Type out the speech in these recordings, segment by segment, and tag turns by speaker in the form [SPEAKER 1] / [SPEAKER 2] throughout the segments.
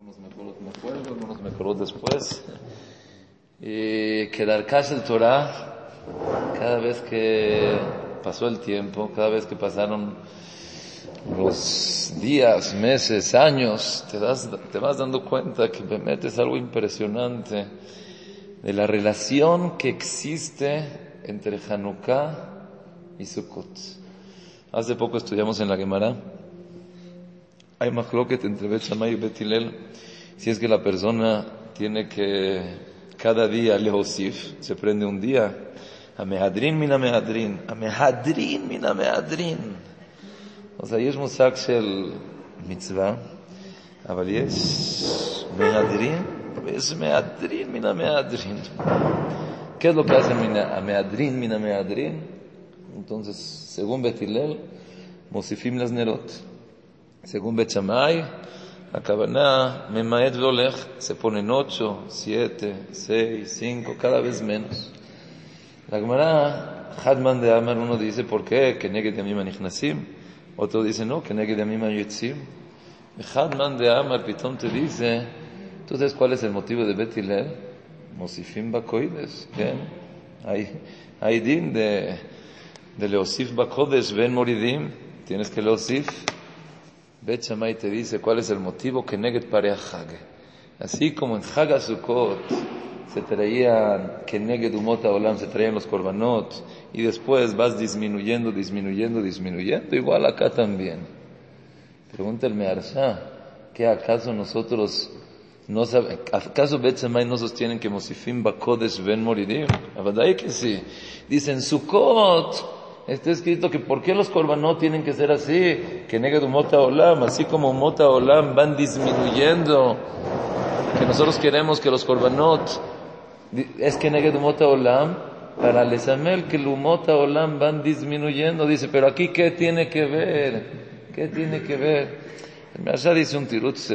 [SPEAKER 1] Algunos me acuerdo, algunos me acuerdo después. Y que la Arcash del Torah, cada vez que pasó el tiempo, cada vez que pasaron los días, meses, años, te, das, te vas dando cuenta que me metes algo impresionante de la relación que existe entre Hanukkah y Sukkot. Hace poco estudiamos en la Gemara hay machloket entre Bet Shammai y Bet Hillel, si es que la persona tiene que cada día leosif, se prende un día, המהדרין מן המהדרין, המהדרין מן המהדרין. אז יש מושג של מצווה, אבל יש מהדרין ויש מהדרין מן המהדרין. ¿Qué es lo que hace המהדרין מן המהדרין? Entonces, según Betilel, מוסיפים las nerot. Según Bechamay, la cabana, Memaed Volech, se ponen ocho, siete, seis, cinco, cada vez menos. La Gemara, Hadman de Amar, uno dice, ¿por qué? Que negue de Amima Nichnasim. Otro dice, no, que negue de Amima Yitzim. Hadman de Amar, Pitón te dice, ¿tú sabes cuál es el motivo de Betilel? Mosifim Bakoides, ¿bien? Hay, hay din de, de Leosif Bakodes, ven Moridim, tienes que Leosif Bet te dice cuál es el motivo que Neget pare a. Así como en Hag Sukkot se traían, que Neged Umota Olam se traían los korbanot y después vas disminuyendo, disminuyendo, disminuyendo, igual acá también. Pregúntale Arsha, ¿qué acaso nosotros no saben, acaso Bet Shammai no sostienen que Mosifim Bakodesh Ben Moridim? Es que sí. Dicen Sukkot, está escrito que por qué los korbanot tienen que ser así, que neged mota olam, así como mota olam van disminuyendo, que nosotros queremos que los korbanot, es que neged mota olam, para lesamel que lumota olam van disminuyendo, dice, pero aquí qué tiene que ver, qué tiene que ver. Allá dice un tirutz,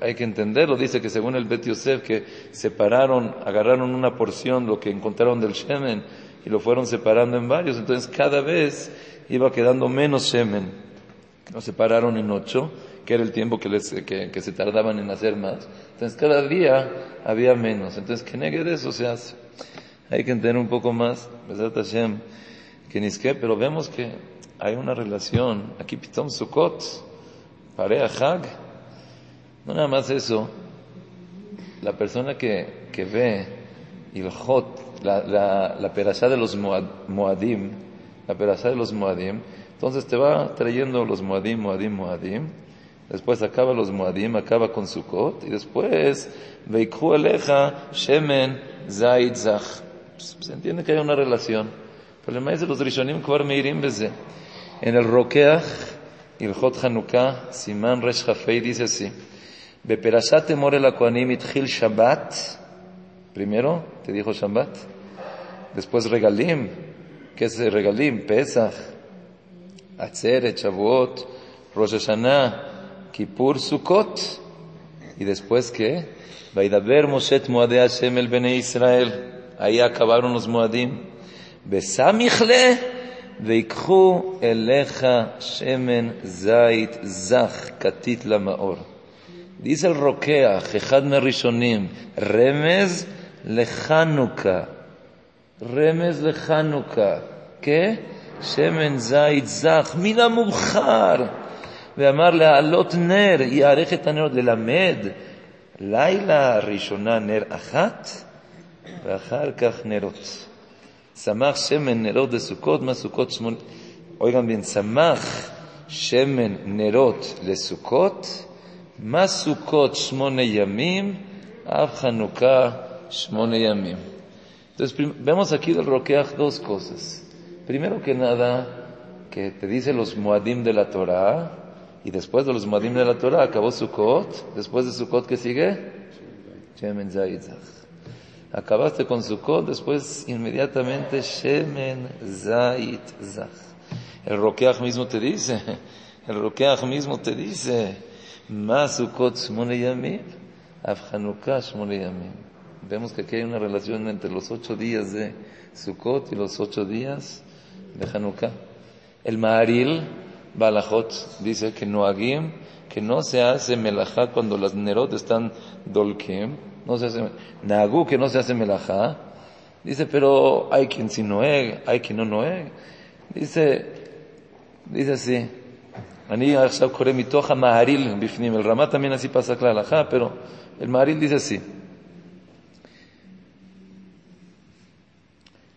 [SPEAKER 1] hay que entenderlo, dice que según el Bet Yosef que separaron, agarraron una porción, lo que encontraron del Shemen, y lo fueron separando en varios. Entonces cada vez iba quedando menos shemen. Lo separaron en ocho, que era el tiempo que, les, que, que se tardaban en hacer más. Entonces cada día había menos. Entonces, ¿qué negue de eso se hace? Hay que entender un poco más, Hashem, que ni que, pero vemos que hay una relación. Aquí Pitom Sukkot, Parea Hag. No nada más eso. La persona que, que ve el la, la, la perashá de los Moadim, la perashá de los Moadim, entonces te va trayendo los Moadim, Moadim, Moadim, después acaba los Moadim, acaba con Sukkot, y después, Veikhu Aleja, Shemen, Zaid, Zach. Se entiende que hay una relación. Pero el maíz de los Rishonim, Kvar Meirim Beze. En el Rokeach, Ilhot Hanukkah, Siman Resh Hafei dice así, Beperashat Temor el Akoanim Itchil Shabbat, Primero te dijo Shabbat, después Regalim, ¿qué es Regalim? Pesach, Atzeret, Shavuot, Rosh Hashanah, Kippur, Sukkot. Y después ¿qué? Vaidaber Moshet Moadeh Hashem el Bene Israel. Ahí acabaron los Moadim. Besamichle, ויקחו אליך שמן זית זך כתית למאור. Dice el Rokeach, אחד מהראשונים, רמז לחנוכה. רמז לחנוכה. כן? שמן זית זך מן המאוחר. ואמר להעלות נר, יערך את הנרות, ללמד לילה ראשונה נר אחת, ואחר כך נרות. שמח שמן נרות לסוכות, מה סוכות שמונה... oigan bien, שמח שמן נרות לסוכות, מה סוכות שמונה ימים, אף חנוכה Shmone Yamim. Entonces, vemos aquí del Roqueach dos cosas. Primero que nada, que te dice los Muadim de la Torah, y después de los Muadim de la Torah acabó Sukkot, después de Sukkot, ¿qué sigue? Shemen Zaitzach. Acabaste con Sukkot, después inmediatamente Shemen Zaitzach. El Roqueach mismo te dice, el Roqueach mismo te dice, más Sukkot Shmone Yamim, Av Chanukah Shmone Yamim. Vemos que aquí hay una relación entre los ocho días de Sukkot y los ocho días de Hanukkah. El Maharil Balachot dice que Noagim que no se hace melajá cuando las nerot están dolkem, no se hace, nagu que no se hace melajá. Dice, pero hay quien sí noeg, hay quien no noeg. Dice, dice así, אני עכשיו קורא מתוך המהריל בפנים, el Ramá también así pasa la halajá, pero el מהריל dice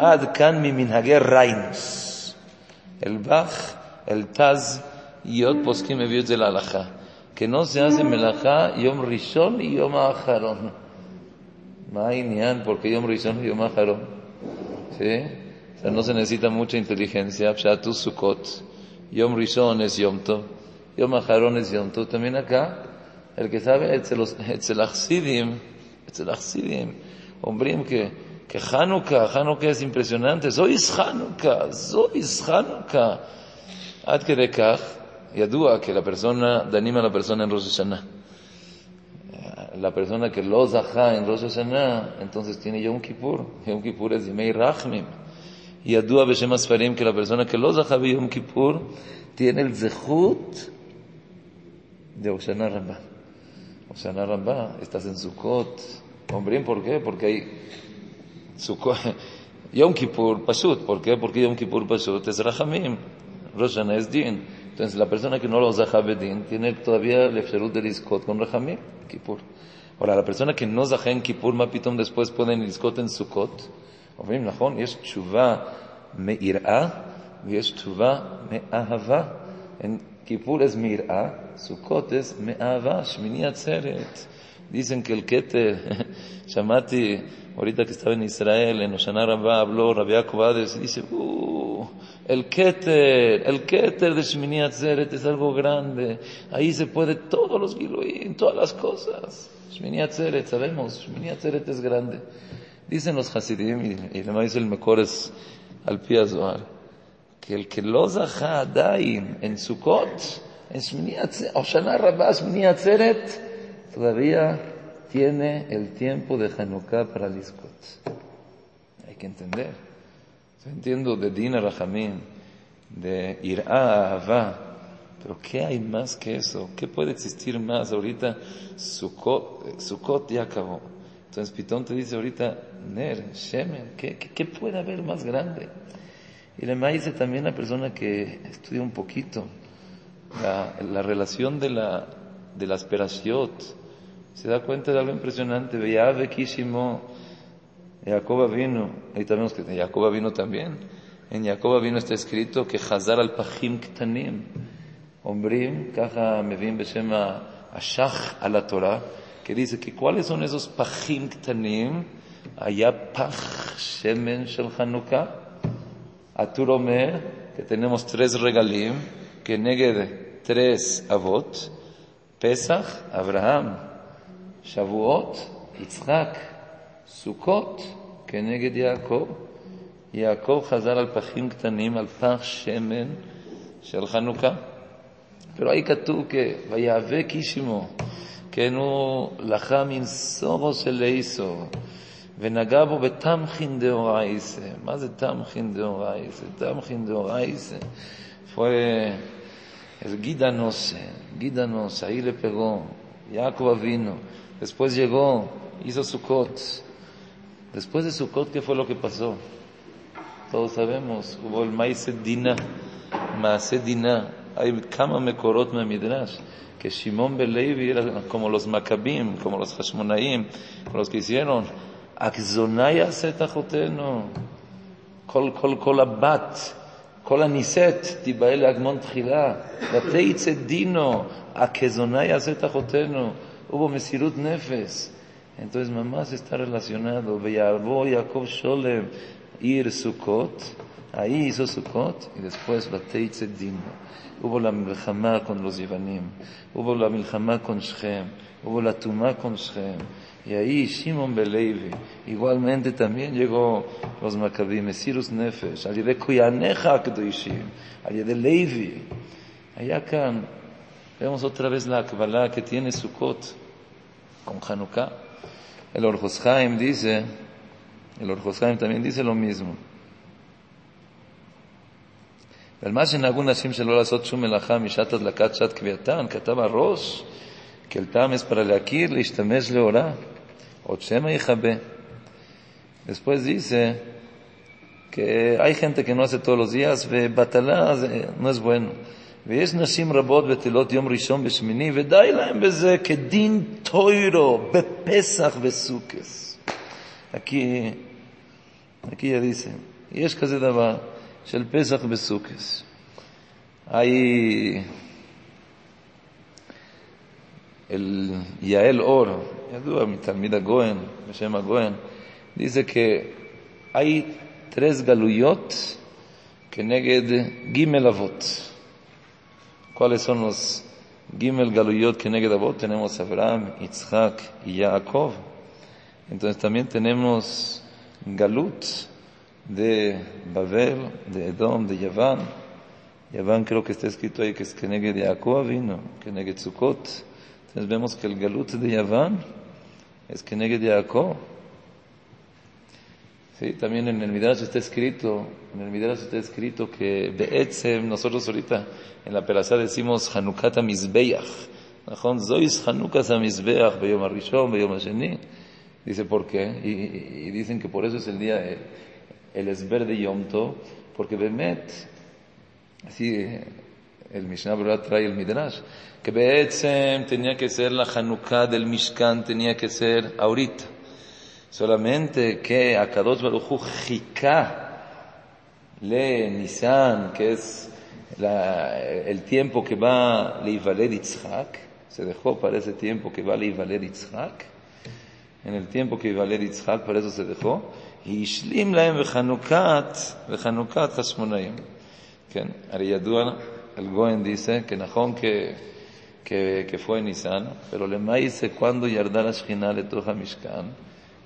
[SPEAKER 1] עד כאן ממנהגי ריינוס. אלבך, אלתז, יוד פוסקים הביאו את זה להלכה. כנוס זה אז מלאכה יום ראשון יום האחרון. מה העניין? פה? כי יום ראשון יום האחרון. זה O sea, no se necesita mucha inteligencia. Pshatus Sukkot. Yom Rishon יום Yom Tov. Yom Aharon es Yom Tov. También acá, אצל החסידים, אצל החסידים, אומרים que que Hanukkah, Hanukkah es impresionante. Soy Hanukkah, soy Hanukkah. Ad que de yadua que la persona, anima a la persona en Rosh Hashanah. La persona que lo zaha en Rosh entonces tiene Yom Kippur. Yom Kippur es Yimei Rachmim. Yadua Beshem Asfarim que la persona que lo zaha Yom Kippur tiene el zehut de Oshana Rambá. Oshana Rambá, estás en Sukkot. Hombre, ¿por qué? Porque hay. Yom Kippur Pashut. ¿Por qué? Porque Yom Kippur Pashut es Rachamim. Rosh es Din. Entonces la persona que no lo zaha Bedin tiene todavía el efsherut de Iskot con Rahamim, Kippur. Ahora, la persona que no zaha en Kippur, Mapitom después puede en Iskot en Sukkot. אומרים, נכון? יש תשובה מיראה ויש תשובה מאהבה. כיפור es מיראה, סוכות es מאהבה, שמיני עצרת. Dicen que el Keter, Shamati, ahorita que estaba en Israel, en Oshana habló Rabbi Akubades, y dice, uh, el Keter, el Keter de Shemini Atzeret es algo grande. Ahí se puede todos los Giluim, todas las cosas. Shemini Atzeret, sabemos, Shemini Atzeret es grande. Dicen los Hasidim, y, y además dice el Mecores al Pia Zohar, que el que lo zaha en Sukkot, en Shemini Atzeret, Oshana Rabá, Shemini Atzeret, todavía tiene el tiempo de Hanukkah para el Hay que entender. Entiendo de Dina Rahamim, de Irá Ahava, pero ¿qué hay más que eso? ¿Qué puede existir más? Ahorita Sukkot, ya acabó. Entonces Pitón te dice ahorita, Ner, Shemen, ¿qué, puede haber más grande? Y le dice también la persona que estudia un poquito la, la relación de la, de la asperación, se da cuenta de algo impresionante. Veía Kishimo Jacob vino, ahí tenemos que Jacob vino también. En Jacob vino está escrito que Hazar al Pachim Ktanim. Ombrim, caja Mevim Beshem Ashach a la Torah, que dice que cuáles son esos Pachim Ktanim. Allá Pach Shemen Shel Hanukkah. Omer, que tenemos tres regalim, que negue tres Avot. Pesach, Abraham, Shavuot, Yitzchak. סוכות כנגד יעקב. יעקב חזר על פחים קטנים, על פח שמן של חנוכה. pero ahí כתוב ויאבק איש עמו, כן הוא לחם עם סורו של איסו, ונגע בו בתמכין דאורייסה. מה זה תמכין דאורייסה? תמכין דאורייסה. guídanos, guídanos, ahí le pegó, Jacob vino, después llegó, hizo su cot, Después de Sukkot, ¿qué fue lo que pasó? Todos sabemos, hubo el maíz dina, maase dina. Hay kama mekorot midrash que Shimon Belevi era como los Maccabim, como los Hashmonaim, los que hicieron, Akzonaya setachoteno, kol kol kol abat, kol aniset, tibael agmon tchila, lateitzet dino, Akzonaya setachoteno, hubo mesirut nefes. Entonces mamá se está relacionado. Jacob Sholem ir Sukkot. Ahí hizo Sukkot y después Bateitze. Hubo la milhamá con los Yevanim, hubo la milhamá con Shem, hubo la Tumá con Shem. Y ahí Shimon Belevi, igualmente también llegó los Maccabim, Mesirus Nefesh, al de Kuyaneja Kedoishim, al de Levi. Allá acá vemos otra vez la Kabbalah que tiene Sukkot con Hanukkah. El Orjoshaim dice, el Orjoshaim también dice lo mismo. ועל מה שנהגו נשים שלא לעשות שום מלאכה משעת הדלקת שעת קביעתן, כתב הראש, que el tam es para להכיר, להשתמש להוראה, עוד שמא יכבה. Después dice que hay gente que no hace todos los días, ובטלה no es bueno. ויש נשים רבות בטלות יום ראשון ושמיני, ודי להם בזה כדין טוירו בפסח וסוכס. הכי, הכי יריסם. יש כזה דבר של פסח וסוכס. היי אל יעל אור, ידוע מתלמיד הגויין, בשם הגויין, דיזה כאי תרס גלויות כנגד ג' אבות. ¿Cuáles son los Gimel Galuyot que Negedabot? Tenemos Abraham, Yitzhak y Yaakov. Entonces también tenemos Galut de Babel, de Edom, de Yaván. Yaván creo que está escrito ahí que es que negue Yaakov vino, que negue Entonces vemos que el Galut de Yaván es que negue Yaakov. Sí, también en el Midrash está escrito, en el Midrash está escrito que Be'etzem, nosotros ahorita en la Perasá decimos Hanukkah Mizbeach. Zois Hanukkah Mizbeach, Beyom Arishon, Beyom Asheni. Dice, ¿por qué? Y, dicen que por eso es el día, el, el Esber de Yom Tov, porque Bemet, así eh, el Mishnah trae el Midrash, que Be'etzem tenía que ser la Hanukkah del Mishkan, tenía que ser ahorita. Solamente que Akadosh Baruch Hu le Nisan, que es la, el tiempo que va a Leivaled Yitzhak, se dejó para ese tiempo que va a Leivaled Yitzhak, en el tiempo que iba a Yitzhak, para eso se dejó, השלים להם בחנוכת, בחנוכת חשמונאים. כן, הרי ידוע, el dice que נכון que, que, que fue Nisan, pero למעשה cuando ירדה לשכינה לתוך המשכן,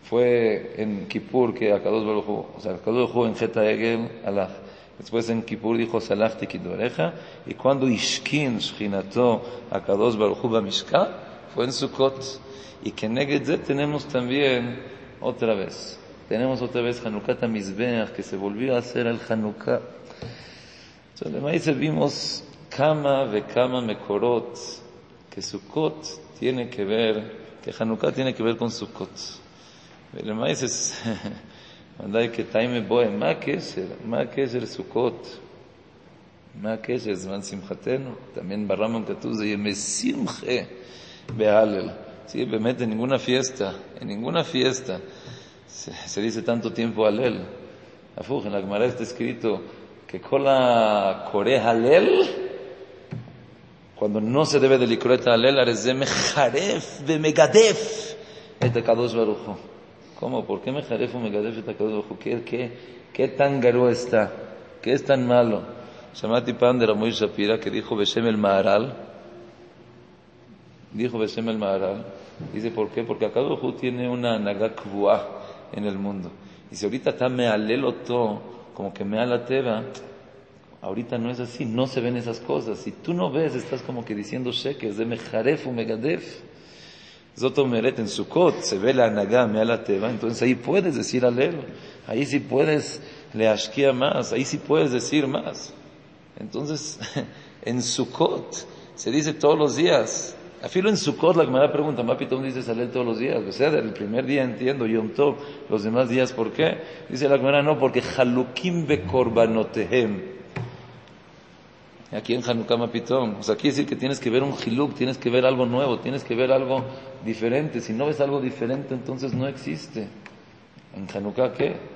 [SPEAKER 1] fue en Kippur que Akados Baruj Hu, o sea, Akados Baruj Hu en Jeta Egel alaj. Después en Kippur dijo Salachti Kidoreja, y cuando Ishkin Shchinato Akados Baruj Hu Bamishka, fue en Sukkot. Y que Neged tenemos también otra vez. Tenemos otra vez Hanukkah Mizbeach, que se volvió a hacer el Hanukkah. Entonces, dice, vimos Kama ve Kama Mekorot, que Sukkot tiene que ver, que Hanukkah tiene que ver con Sukkot. ולמעט ודאי כתאי מבואה, מה הקשר? מה הקשר סוכות? מה הקשר? זמן שמחתנו? también ברמב"ם כתוב זה ימי שמחה בהלל. Sí, באמת, en ninguna fiesta, en ninguna fiesta se, dice tanto tiempo Alel. Afuj, en la Gemara está escrito que con la Corea Halel, cuando no se debe de licureta Halel, de Mejaref de Megadef, este Kadosh Barujo. ¿Cómo? ¿Por qué Mejaref o Megadef este Kadosh Barujo? ¿Qué, qué, ¿Qué tan garú está? ¿Qué es tan malo? Shamati Pan de Ramoy Shapira que dijo Beshem el Maharal, dijo Beshem el Maharal, dice ¿por qué? Porque Akadosh tiene una Nagakvuah en el mundo. Y si ahorita está me como que me teba, ahorita no es así, no se ven esas cosas. Si tú no ves, estás como que diciendo shekes de mejaref o megadef. Zoto meret en Sukkot se ve la naga me teba, entonces ahí puedes decir alel, ahí sí puedes le ashkia más, ahí sí puedes decir más. Entonces, en Sukkot se dice todos los días, Afilo en Sukkot la Gemara pregunta, Mapitón dice salir todos los días. O sea, el primer día entiendo Yom Tov, los demás días, ¿por qué? Dice la Gemara, no, porque Halukim bekorbanotehem. Aquí en Hanukkah Mapitón. O sea, quiere decir que tienes que ver un Hiluk, tienes que ver algo nuevo, tienes que ver algo diferente. Si no ves algo diferente, entonces no existe. ¿En Hanukkah qué?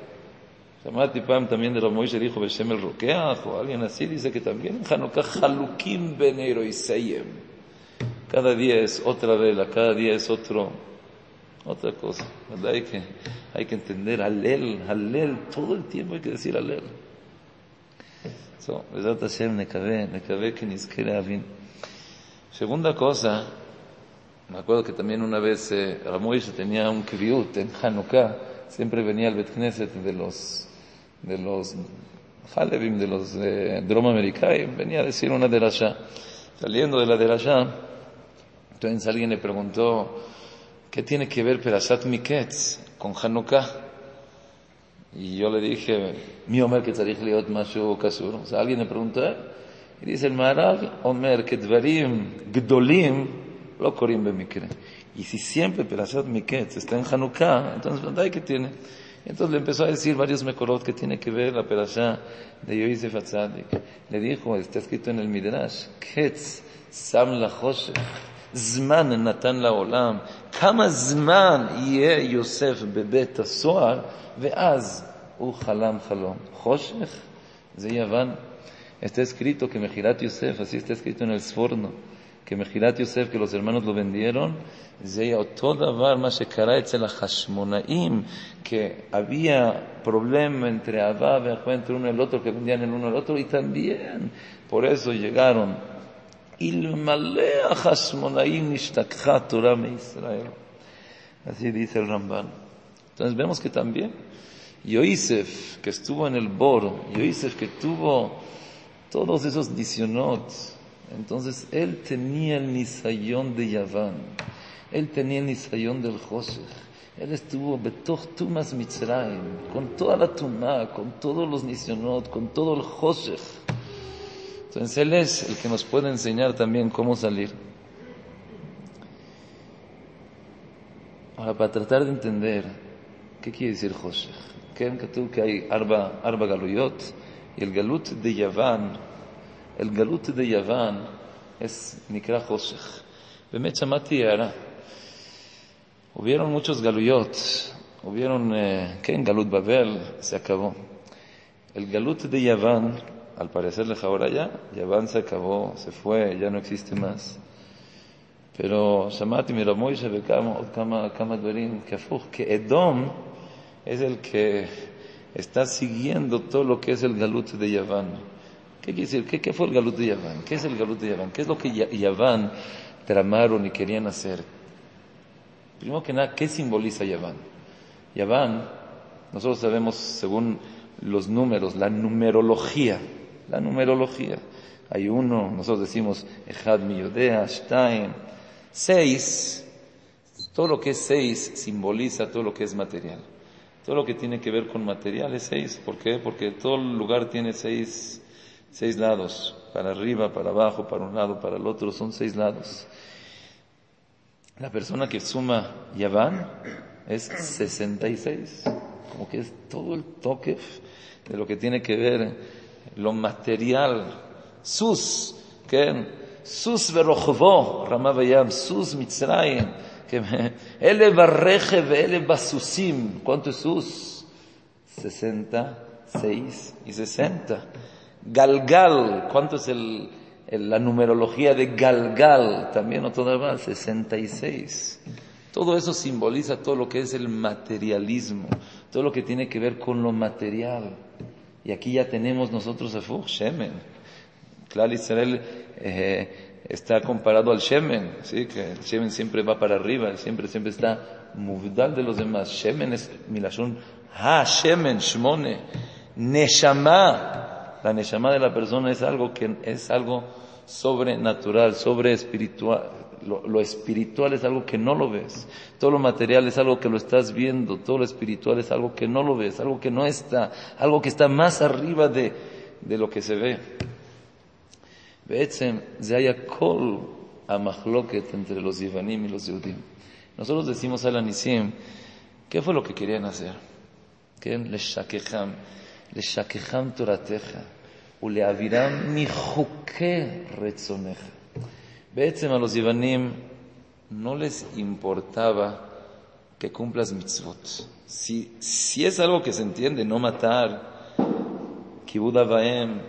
[SPEAKER 1] Pam también de Ramoy dijo Beshem el Rokeach, o alguien así, dice que también en Hanukkah Halukim ben Seyem. Cada día es otra vela, cada día es otro, otra cosa. Hay que, hay que entender Alel, Alel, todo el tiempo hay que decir Alel. Segunda cosa, me acuerdo que también una vez eh, tenía un kriut en Hanukkah, siempre venía al Bet de los, de los Halevim, de los de Droma y venía a decir una derasha. Saliendo de la derasha, entonces alguien le preguntó, ¿qué tiene que ver Perashat Miketz con Hanukkah? Y yo le dije, mi Omer que tzarich liot mashu kasur. O sea, alguien me preguntó, ¿eh? y dice el Maharal, Omer que dvarim gdolim lo korim bemikre. Y si siempre Perashat Miketz está en Hanukkah, entonces ¿verdad que tiene? Entonces le empezó a decir varios mekorot que tiene que ver la Perashá de Yosef Atzadik. Le dijo, está escrito en el Midrash, Ketz sam la זמן נתן לעולם, כמה זמן יהיה יוסף בבית הסוהר, ואז הוא חלם חלום. חושך זה יוון. Está escrito que Mejirat Yosef, así está escrito en el Sforno, que Mejirat Yosef, que los hermanos lo vendieron, זה היה אותו דבר מה שקרה אצל החשמונאים, que había problema entre Abba y entre uno y el otro, que vendían el uno al otro, y también por eso llegaron Ilmalea Hashmonaim Torah me Israel. Así dice el Ramban. Entonces vemos que también Yoisef, que estuvo en el Bor, Yoisef que tuvo todos esos disionot, entonces él tenía el nisayón de Yaván, él tenía el nisayón del Joshech, él estuvo betoch tumas mitzrayim, con toda la tumá, con todos los nisionot, con todo el Joshech. Entonces Él es el que nos puede enseñar también cómo salir. Ahora, para tratar de entender qué quiere decir José. que hay arba, arba galuyot y el galut de Yaván, el galut de Yaván es Nikra José. Hubieron muchos galuyot, hubieron, eh, que Galut Babel se acabó. El galut de Yaván al parecer ahora ya, Yaván se acabó, se fue, ya no existe más. Pero Shamati Miramoy Kama que Edom es el que está siguiendo todo lo que es el galut de Yaván. ¿Qué quiere decir? ¿Qué, fue el galut de Yaván? ¿Qué es el galut de Yaván? ¿Qué es lo que Yaván tramaron y querían hacer? Primero que nada, ¿qué simboliza Yaván? Yaván, nosotros sabemos según los números, la numerología, la numerología. Hay uno, nosotros decimos Ejad Miyodea, Stein, seis. Todo lo que es seis simboliza todo lo que es material. Todo lo que tiene que ver con material es seis. ¿Por qué? Porque todo lugar tiene seis, seis lados. Para arriba, para abajo, para un lado, para el otro. Son seis lados. La persona que suma Yaván es 66. Como que es todo el toque de lo que tiene que ver lo material, sus, que sus verochvo, Ramavayam, sus Mitzrayim, que ele barreje ele basusim, ¿cuánto es sus? 66 y 60. Galgal, ¿cuánto es el, la numerología de Galgal? También otro más, 66. Todo eso simboliza todo lo que es el materialismo, todo lo que tiene que ver con lo material. Y aquí ya tenemos nosotros Fuch, Shemen. Claro, Israel eh, está comparado al Shemen, ¿sí? que el Shemen siempre va para arriba, siempre, siempre está muvdal de los demás. Shemen es milashon, ha, Shemen, Shmone, Neshama. La Neshama de la persona es algo que es algo sobrenatural, sobre espiritual, lo, espiritual es algo que no lo ves. Todo lo material es algo que lo estás viendo. Todo lo espiritual es algo que no lo ves, algo que no está, algo que está más arriba de, de lo que se ve. kol entre los Yevanim y los Yehudim. Nosotros decimos al Anisim, ¿qué fue lo que querían hacer? Que le shakecham, le shakecham torateja, u le aviram mi retzoneja. Betzem a los Yevanim no les importaba que cumplas mitzvot. Si, si es algo que se entiende, no matar, kibud vaem,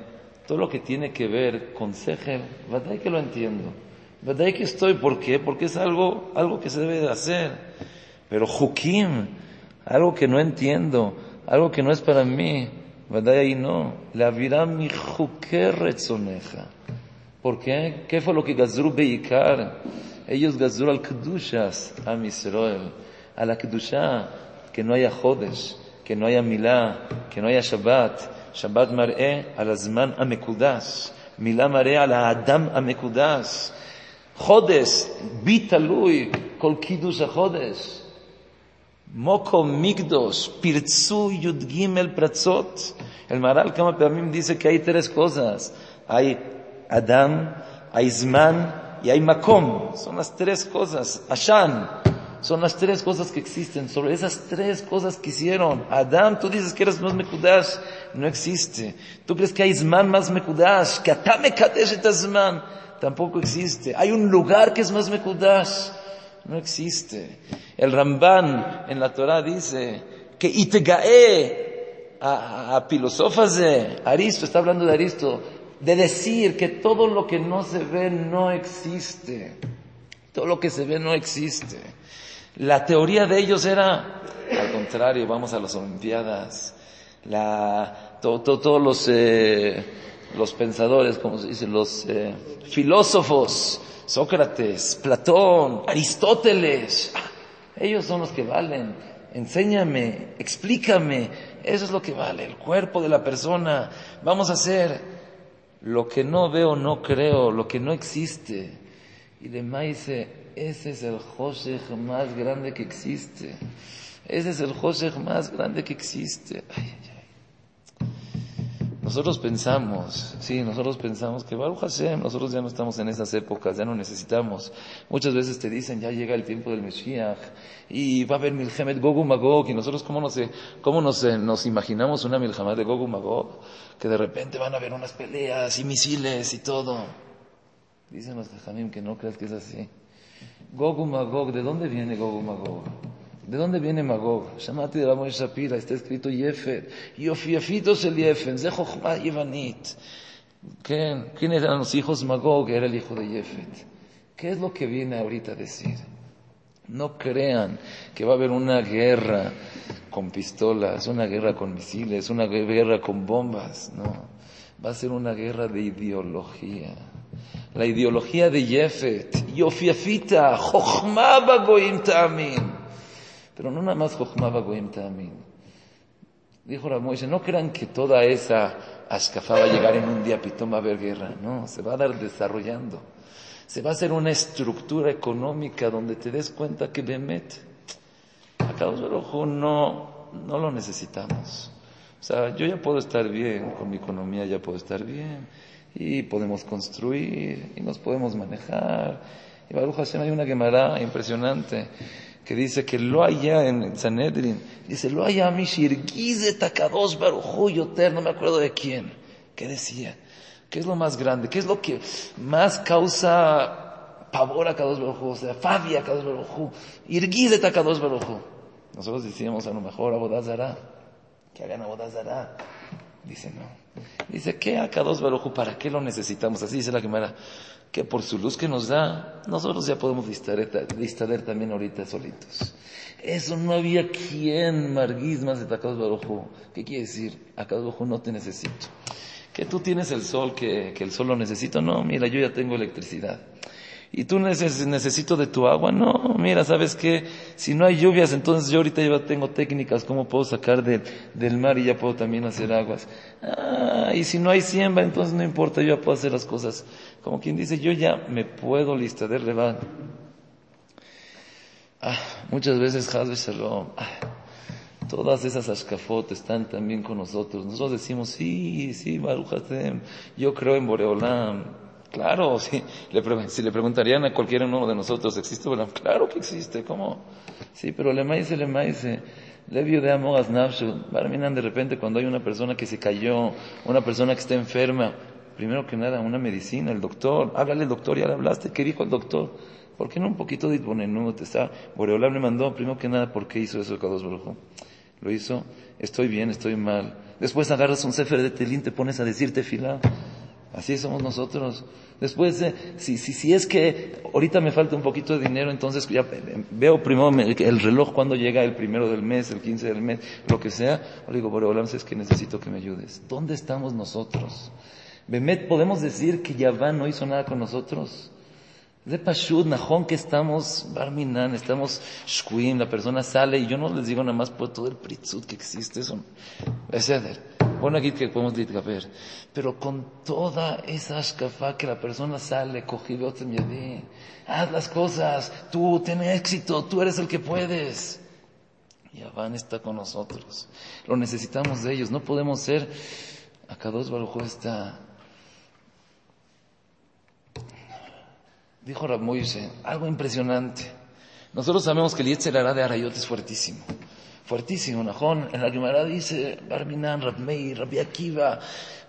[SPEAKER 1] todo lo que tiene que ver con ¿verdad que lo entiendo? ¿Verdad que estoy? ¿Por qué? Porque es algo, algo que se debe de hacer. Pero Jukim, algo que no entiendo, algo que no es para mí, ¿Verdad? Ahí no. La vida mi retzoneja. ¿Por qué? ¿Qué fue lo que Gazru Beikar? Ellos Gazru al Kedushas a Misrael. A la Kedusha, que no haya Jodesh, que no haya Milá, que no haya Shabbat. Shabbat mar'e al Azman Amekudash. Milá mar'e al Adam Amekudash. Jodesh, Bitalui, Kol Kiddush Jodesh. Moko Migdos, Pirtsu Yud Gimel Pratzot. El Maral Kama Peamim dice que hay tres cosas. Hay Adam, hay y hay Makom. Son las tres cosas. Ashan. Son las tres cosas que existen. Sobre esas tres cosas que hicieron. Adam, tú dices que eres más Mekudash. No existe. Tú crees que hay Zman más Mekudash. Que Atame Kadesh et Zman. Tampoco existe. Hay un lugar que es más Mekudash. No existe. El Ramban en la Torah dice que Itegae a, a de Aristo, está hablando de Aristo, de decir que todo lo que no se ve no existe. Todo lo que se ve no existe. La teoría de ellos era, al contrario, vamos a las Olimpiadas, la, todos los, eh, los pensadores, como se dice, los eh, filósofos, Sócrates, Platón, Aristóteles, ellos son los que valen. Enséñame, explícame. Eso es lo que vale, el cuerpo de la persona. Vamos a hacer lo que no veo, no creo, lo que no existe. Y de dice, ese es el Joshech más grande que existe. Ese es el Joshech más grande que existe. Nosotros pensamos, sí, nosotros pensamos que Baruch Hashem, nosotros ya no estamos en esas épocas, ya no necesitamos. Muchas veces te dicen, ya llega el tiempo del Mesías y va a haber Milhemet Gogu Magog y nosotros cómo nos, cómo nos, nos imaginamos una Milhemet de Gogu Magog, que de repente van a haber unas peleas y misiles y todo. Dicen los Jajamim que no creas que es así. Gogu Magog, ¿de dónde viene Gogu Magog? ¿De dónde viene Magog? Shamati de la Moisés Shapira, está escrito Yefet. Yofiafitos el Yefen, Zechochma Yevanit. ¿Quién eran los hijos Magog? Era el hijo de Yefet. ¿Qué es lo que viene ahorita a decir? No crean que va a haber una guerra con pistolas, una guerra con misiles, una guerra con bombas. No. Va a ser una guerra de ideología. La ideología de Yefet. Yofiafita, Chochma Bagoim Ta'amin. Pero no nada más Jochmaba Goim Tamim. Dijo Ramoishe, no crean que toda esa Ashkafá va a llegar en un día, pitón va a haber guerra. No, se va a dar desarrollando. Se va a hacer una estructura económica donde te des cuenta que Bemet, acá ojo no, no lo necesitamos. O sea, yo ya puedo estar bien, con mi economía ya puedo estar bien, y podemos construir, y nos podemos manejar. Y Baruch Hashem hay una Gemara impresionante que dice que lo haya en Sanedrin, dice, lo haya Mishirgize Takados Barujo Yoter, no me acuerdo de quién, ¿qué decía? ¿Qué es lo más grande? ¿Qué es lo que más causa pavor a Kados Barujo? O sea, fabia a Kados Barujo, Irgize Takados Barujo. Nosotros decíamos a lo mejor Abodazara, que hagan Abodazara. Dice no. Dice, ¿qué a Kados Barujo? ¿Para qué lo necesitamos? Así dice la Gemara que por su luz que nos da, nosotros ya podemos distraer, también ahorita solitos. Eso no había quien marguis más de Takados Barujo. ¿Qué quiere decir? Akados Barujo no te necesito. Que tú tienes el sol, que, que el sol lo necesito. No, mira, yo ya tengo electricidad. Y tú necesito de tu agua. No, mira, ¿sabes qué? Si no hay lluvias, entonces yo ahorita ya tengo técnicas, cómo puedo sacar del mar y ya puedo también hacer aguas. Ah, y si no hay siembra, entonces no importa, yo ya puedo hacer las cosas. Como quien dice, yo ya me puedo lista de reban. Ah, muchas veces, Hazbe Shalom, ah, todas esas ashkafot están también con nosotros. Nosotros decimos, sí, sí, Baruch yo creo en Boreolam. Claro, si le, si le preguntarían a cualquiera uno de nosotros, ¿existe? Claro que existe, ¿cómo? Sí, pero le maíz, le maíz, le vio de Amogas Nafshu. de repente cuando hay una persona que se cayó, una persona que está enferma, primero que nada, una medicina, el doctor, háblale al doctor, ya le hablaste, ¿qué dijo el doctor? ¿Por qué no un poquito de te está, Boreolam le mandó, primero que nada, ¿por qué hizo eso el Kadosh Baruj Lo hizo, estoy bien, estoy mal. Después agarras un sefer de telín, te pones a decirte fila. Así somos nosotros. Después, si, si, si es que ahorita me falta un poquito de dinero, entonces ya veo primero el reloj cuando llega el primero del mes, el 15 del mes, lo que sea. Le digo, bueno, es que necesito que me ayudes. ¿Dónde estamos nosotros? ¿podemos decir que Yavá no hizo nada con nosotros? De Pashud, Najón, que estamos Barminan, estamos Shkuim, la persona sale y yo no les digo nada más por todo el pritzut que existe, eso es Aquí que podemos ver, pero con toda esa ashkafá que la persona sale, cogido haz las cosas, tú ten éxito, tú eres el que puedes. Yaván está con nosotros, lo necesitamos de ellos, no podemos ser, acá dos Baruj está Dijo Moise, algo impresionante. Nosotros sabemos que el Yetzerará de Arayot es fuertísimo. Fuertísimo, Najón. En la Gemara dice, Barminan, Rabmei, Rabbi Akiva,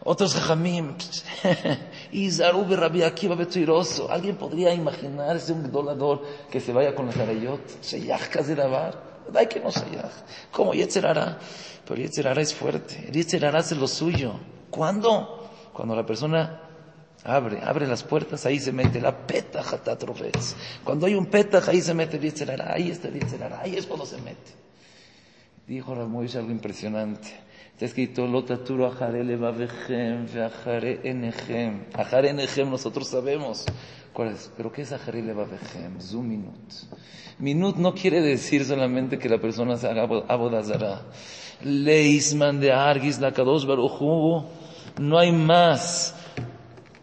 [SPEAKER 1] otros Jajamim, Izarube, Rabbi Akiva, Betoiroso. ¿Alguien podría imaginarse un dolador que se vaya con el Arayot? Sheyach Kazerabar. ¿Verdad que no Sheyach? ¿Cómo Yetzerará? Pero Yetzerará es fuerte. El Yetzerará hace lo suyo. ¿Cuándo? Cuando la persona Abre, abre las puertas, ahí se mete la peta trofeos. Cuando hay un peta, ahí se mete el ahí está el ahí es cuando se mete. Dijo Ramois algo impresionante. Está escrito, Lotaturo ajare levavechem, ajare enechem. Ajare enechem nosotros sabemos cuál es. Pero ¿qué es ajare levavechem? Zu minut. Minut no quiere decir solamente que la persona se haga abodazara. Leisman de argis la kadosh baruchu. No hay más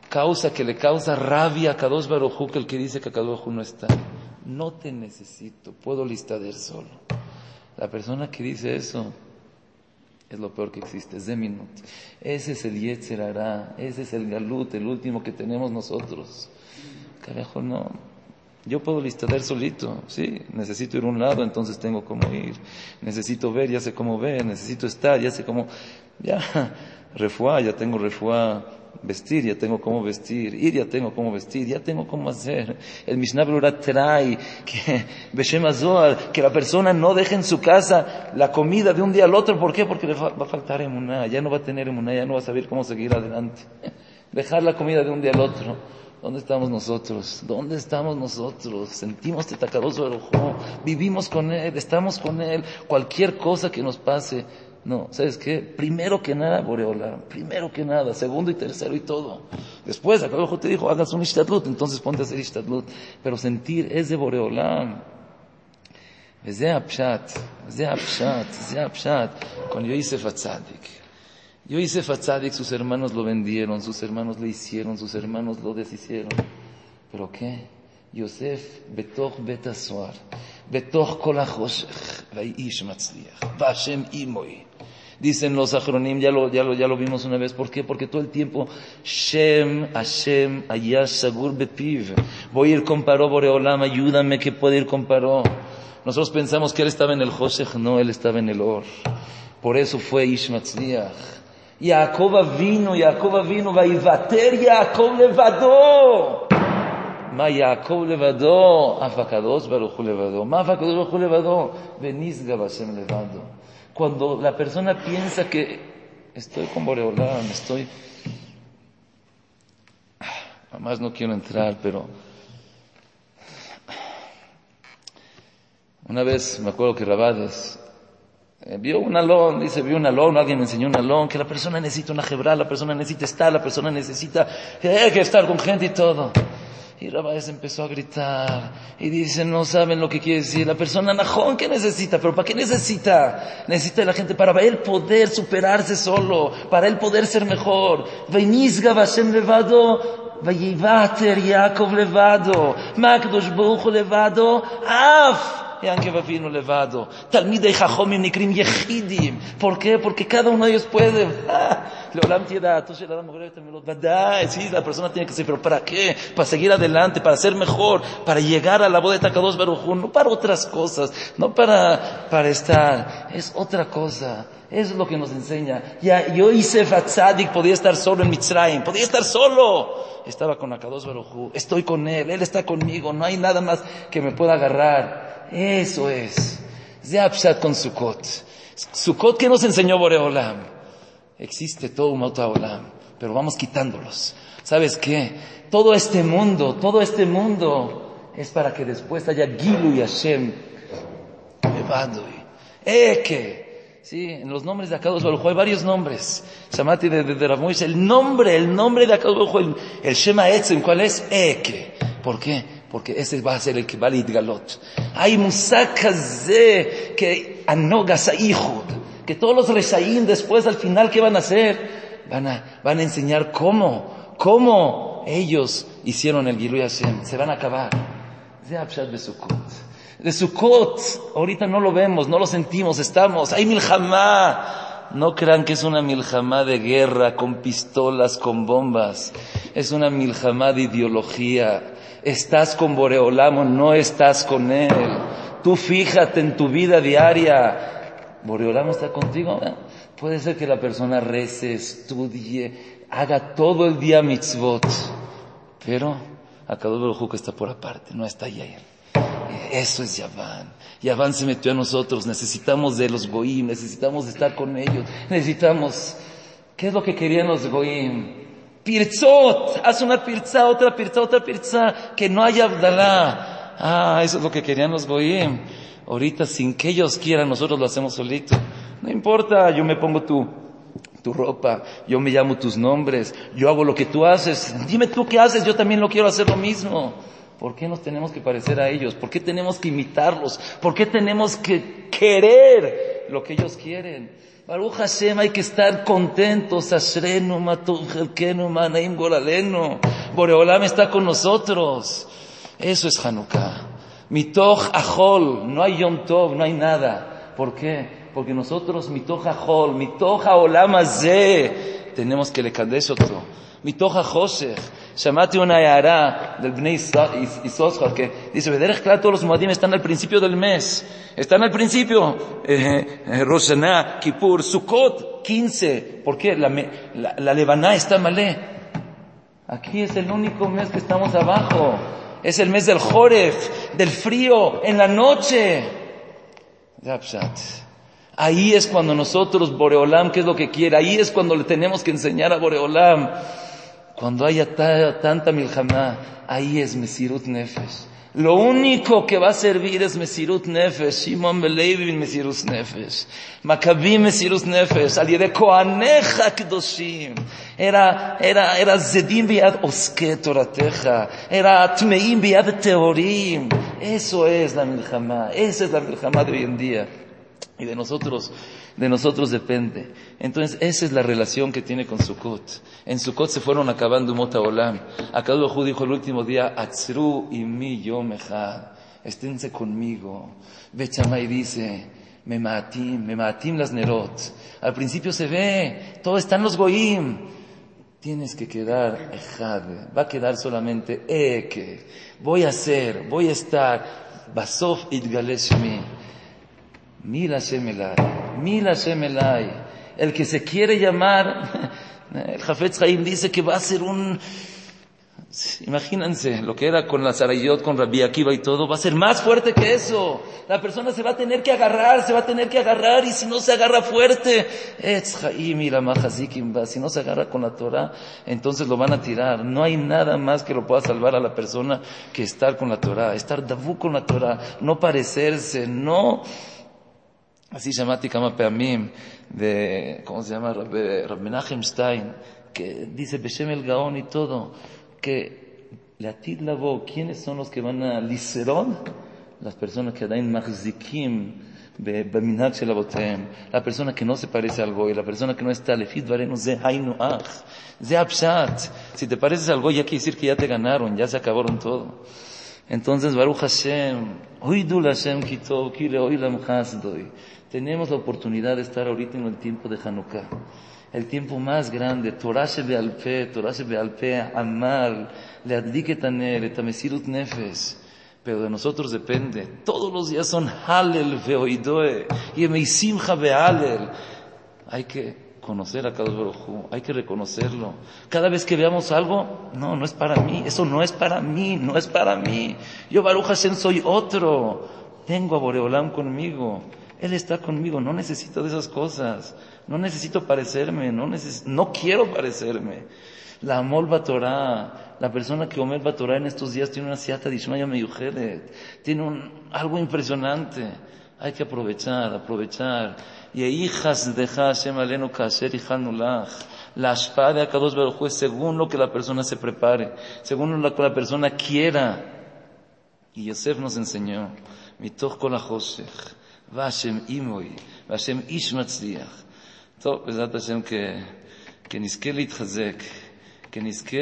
[SPEAKER 1] causa que le causa rabia a Kadosh Baruj que el que dice que Kadosh no está. No te necesito, puedo listader solo. La persona que dice eso es lo peor que existe, es de. Ese es el Yetzer ese es el Galut, el último que tenemos nosotros. Carajo, no. Yo puedo listader solito, sí, necesito ir a un lado, entonces tengo cómo ir. Necesito ver, ya sé cómo ver, necesito estar, ya sé cómo, ya, refuá, ya tengo refuá vestir, ya tengo cómo vestir, ir, ya tengo cómo vestir, ya tengo cómo hacer. El Mishnah Berurah trae que, que la persona no deje en su casa la comida de un día al otro. ¿Por qué? Porque le va, a faltar emuná, ya no va a tener emuná, ya no va a saber cómo seguir adelante. Dejar la comida de un día al otro. ¿Dónde estamos nosotros? ¿Dónde estamos nosotros? Sentimos tetacaroso ojo, vivimos con Él, estamos con Él. Cualquier cosa que nos pase, no, ¿sabes qué? Primero que nada, Boreola. Primero que nada. Segundo y tercero y todo. Después, acá abajo te dijo, hagas un ishtadlut, entonces ponte a hacer ishtadlut. Pero sentir es de Boreola. De Apshat. Con Yosef Atzadik. Yosef Atzadik, sus hermanos lo vendieron, sus hermanos le hicieron, sus hermanos lo deshicieron. ¿Pero qué? Yosef, betasuar. betoch kol ha-choshech, vaish matzliach, vashem imoy. Dicen los acronim, ya lo, ya lo, ya lo vimos una vez. ¿Por qué? Porque todo el tiempo, Shem, Hashem, Ayash, Sagur, Bepiv. Voy a ir con Paró, Boreolam, ayúdame que puede ir con Paró. Nosotros pensamos que él estaba en el Josech, no, él estaba en el Or. Por eso fue Ishmatzliach. Jacob vino, Jacob vino, vaivater Jacob levadó. מה יעקב לבדו, אף הקדוש ברוך הוא לבדו. מה אף הקדוש ברוך הוא לבדו? ונשגב השם לבדו. cuando la persona piensa que estoy con Boreolam, estoy... Además no quiero entrar, pero... Una vez me acuerdo que Rabades eh, vio un alón, dice, vio un alón, alguien me enseñó un alón, que la persona necesita una jebra, la persona necesita estar, la persona necesita eh, que estar con gente y todo. Y Rabáez empezó a gritar y dice, no saben lo que quiere decir. La persona najón que necesita, pero ¿para qué necesita? Necesita la gente para él poder superarse solo, para él poder ser mejor. Veinizga Vashem levado, vayivater Yaakov levado, Makdosh Baruch levado, af. Yankev vino levado. Talmidei Jajomim Nikrim Yechidim. ¿Por qué? Porque cada uno de ellos puede. Sí, la persona tiene que ser, pero ¿para qué? Para seguir adelante, para ser mejor, para llegar a la boda de Takados Baruchun, no para otras cosas, no para, para estar. Es otra cosa. Eso es lo que nos enseña. Ya, yo hice Fatzadik, podía estar solo en Mitzrayim, podía estar solo. Estaba con Akados Baruchu, estoy con él, él está conmigo, no hay nada más que me pueda agarrar. Eso es. Zeapshat con Sukkot. Sukkot que nos enseñó Boreolam. Existe todo un Olam. pero vamos quitándolos. ¿Sabes qué? Todo este mundo, todo este mundo es para que después haya Gilu y Hashem. Eke. Sí, en los nombres de Akadosh Baruj hay varios nombres. Shamati de, de, de el nombre, el nombre de Akadosh Baruj el, el Shema Etzem, ¿cuál es? Eke. ¿Por qué? Porque ese va a ser el que va a Galot. Hay musacas de que anogas a que todos los reshaim después al final, ¿qué van a hacer? Van a, van a enseñar cómo, cómo ellos hicieron el Giluy Hashem. Se van a acabar. De. De Sukkot, ahorita no lo vemos, no lo sentimos, estamos. Hay milhamá. No crean que es una milhamá de guerra, con pistolas, con bombas. Es una milhamá de ideología. Estás con Boreolamo, no estás con él. Tú fíjate en tu vida diaria. Boreolamo está contigo. Puede ser que la persona rece, estudie, haga todo el día mitzvot, pero Akadosh que está por aparte, no está ahí. Eso es Yaván. Yaván se metió a nosotros, necesitamos de los goim, necesitamos estar con ellos, necesitamos... ¿Qué es lo que querían los goim? Pirzot, haz una pirza, otra pirza, otra pirza, que no haya Abdalá. Ah, eso es lo que querían los goim. Ahorita, sin que ellos quieran, nosotros lo hacemos solito. No importa, yo me pongo tu, tu ropa, yo me llamo tus nombres, yo hago lo que tú haces. Dime tú qué haces, yo también lo quiero hacer lo mismo. ¿Por qué nos tenemos que parecer a ellos? ¿Por qué tenemos que imitarlos? ¿Por qué tenemos que querer lo que ellos quieren? Baruch Hashem, hay que estar contentos. Ashrenu, Matujelkenu, Manaim, Goralenu. Boreolam está con nosotros. Eso es Hanukkah. Mitoch Ahol, no hay Yom Tov, no hay nada. ¿Por qué? Porque nosotros, Mitoch Ahol, Mitoch Olam tenemos que le candes otro. Mitoch Ajoshech. Shamati una yara del Bnei Isoschar que dice, Vederech claro, todos los Moadim están al principio del mes. Están al principio. Eh, eh, Roshaná, Kippur, Sukkot, 15. ¿Por qué? La, la, la Levaná está malé. Aquí es el único mes que estamos abajo. Es el mes del Joref, del frío, en la noche. Ahí es cuando nosotros, Boreolam, ¿qué es lo que quiere? Ahí es cuando le tenemos que enseñar a Boreolam. Cuando haya tanta milhamá, ahí es Mesirut Nefesh. Lo único que va a servir es Mesirut Nefesh, Shimon Belevi Mesirut Nefesh, Maccabim Mesirut Nefesh, al Koaneja Kedoshim. Era, era, era Zedim biad Oske era Tmeim biad Teorim. Eso es la milhamá, esa es la milhamá de hoy en día. Y de nosotros, de nosotros depende. Entonces, esa es la relación que tiene con Sukkot. En Sukkot se fueron acabando Mota Olam. Akadohu dijo el último día, Atzru y mi yo mejad. Esténse conmigo. Bechamay dice, me matim, me matim las nerot. Al principio se ve, todo están los goyim. Tienes que quedar ejad. Va a quedar solamente eke. Voy a ser, voy a estar. Basof idgaleshmi. Mila Shemelai, Mila Shemelai. El que se quiere llamar, el Jafetz Haim dice que va a ser un, imagínense lo que era con la Sarayot, con Rabbi Akiva y todo, va a ser más fuerte que eso. La persona se va a tener que agarrar, se va a tener que agarrar y si no se agarra fuerte, si no se agarra con la Torah, entonces lo van a tirar. No hay nada más que lo pueda salvar a la persona que estar con la Torah, estar davu con la Torah, no parecerse, no Así llamati Kama Peamim, de, ¿cómo se llama? Rab Menachem Stein, que dice Beshem el Gaón y todo, que la Lavo, ¿quiénes son los que van a Liserón? Las personas que dan Machzikim, Beminag Shelabotem, la persona que no se parece al Goy, la persona que no está Lefit Varenu, Ze Hainu Ach, Ze Abshat. Si te pareces al Goy, ya quiere decir que ya te ganaron, ya se acabaron todo. Entonces, Baruch Hashem, Oidul Hashem Kitov, Kile Oilam Hasdoi. Tenemos la oportunidad de estar ahorita en el tiempo de Hanukkah. El tiempo más grande, Torah Bealpe, Torah Bealpe, Amal, Leadliketaner, Etamesirut Nefes. Pero de nosotros depende. Todos los días son Halel Veoidoe y Emeisimcha Bealel. Hay que conocer a cada Baruj hay que reconocerlo. Cada vez que veamos algo, no, no es para mí, eso no es para mí, no es para mí. Yo Baruch Hashem soy otro. Tengo a Boreolam conmigo. Él está conmigo, no necesito de esas cosas, no necesito parecerme, no, no quiero parecerme. La Amol Torah, la persona que Omer Torah en estos días tiene una siata Dishmaya Meyujelet, tiene un, algo impresionante. Hay que aprovechar, aprovechar. Y hijas de Hashem aleno kasher La espada de Akadosh Baruj según lo que la persona se prepare, según lo que la persona quiera. Y Yosef nos enseñó, ha-choshech, Vashem imoy, Vashem ish matzliach. טוב, בעזרת השם שנזכה להתחזק, שנזכה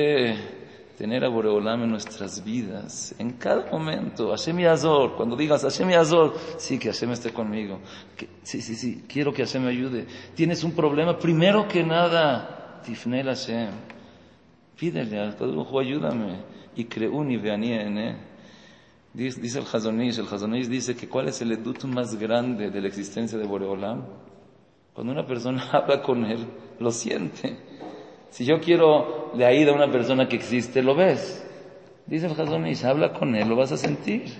[SPEAKER 1] tener a Boreolam en nuestras vidas, en cada momento. Hashem Yazor, cuando digas Hashem Yazor, sí, que Hashem esté conmigo. sí, sí, sí, quiero que Hashem me ayude. Tienes un problema, primero que nada, Tifnel Hashem. Pídele a todo ayúdame. Y creuni veanie Dice, el Hazonish, el Hazonish dice que cuál es el edut más grande de la existencia de Boreolam. Cuando una persona habla con él, lo siente. Si yo quiero de ahí de una persona que existe, lo ves. Dice el Hazonish, habla con él, lo vas a sentir.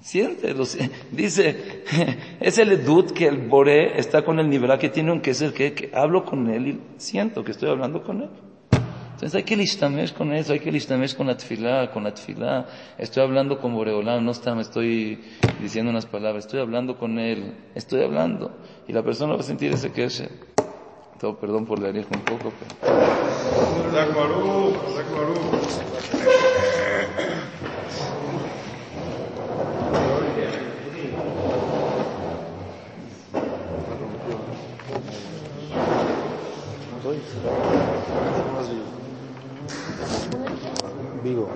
[SPEAKER 1] Siente, dice, es el edut que el Boré está con el nivel que tiene un que es el que, hablo con él y siento que estoy hablando con él. Entonces hay que listamesh con eso, hay que listamesh con la tfilá, con la tfilá. Estoy hablando con Boreolán, no está, me estoy diciendo unas palabras, estoy hablando con él, estoy hablando. Y la persona va a sentir ese que es todo, perdón por leer un poco. Pero...
[SPEAKER 2] Vigo.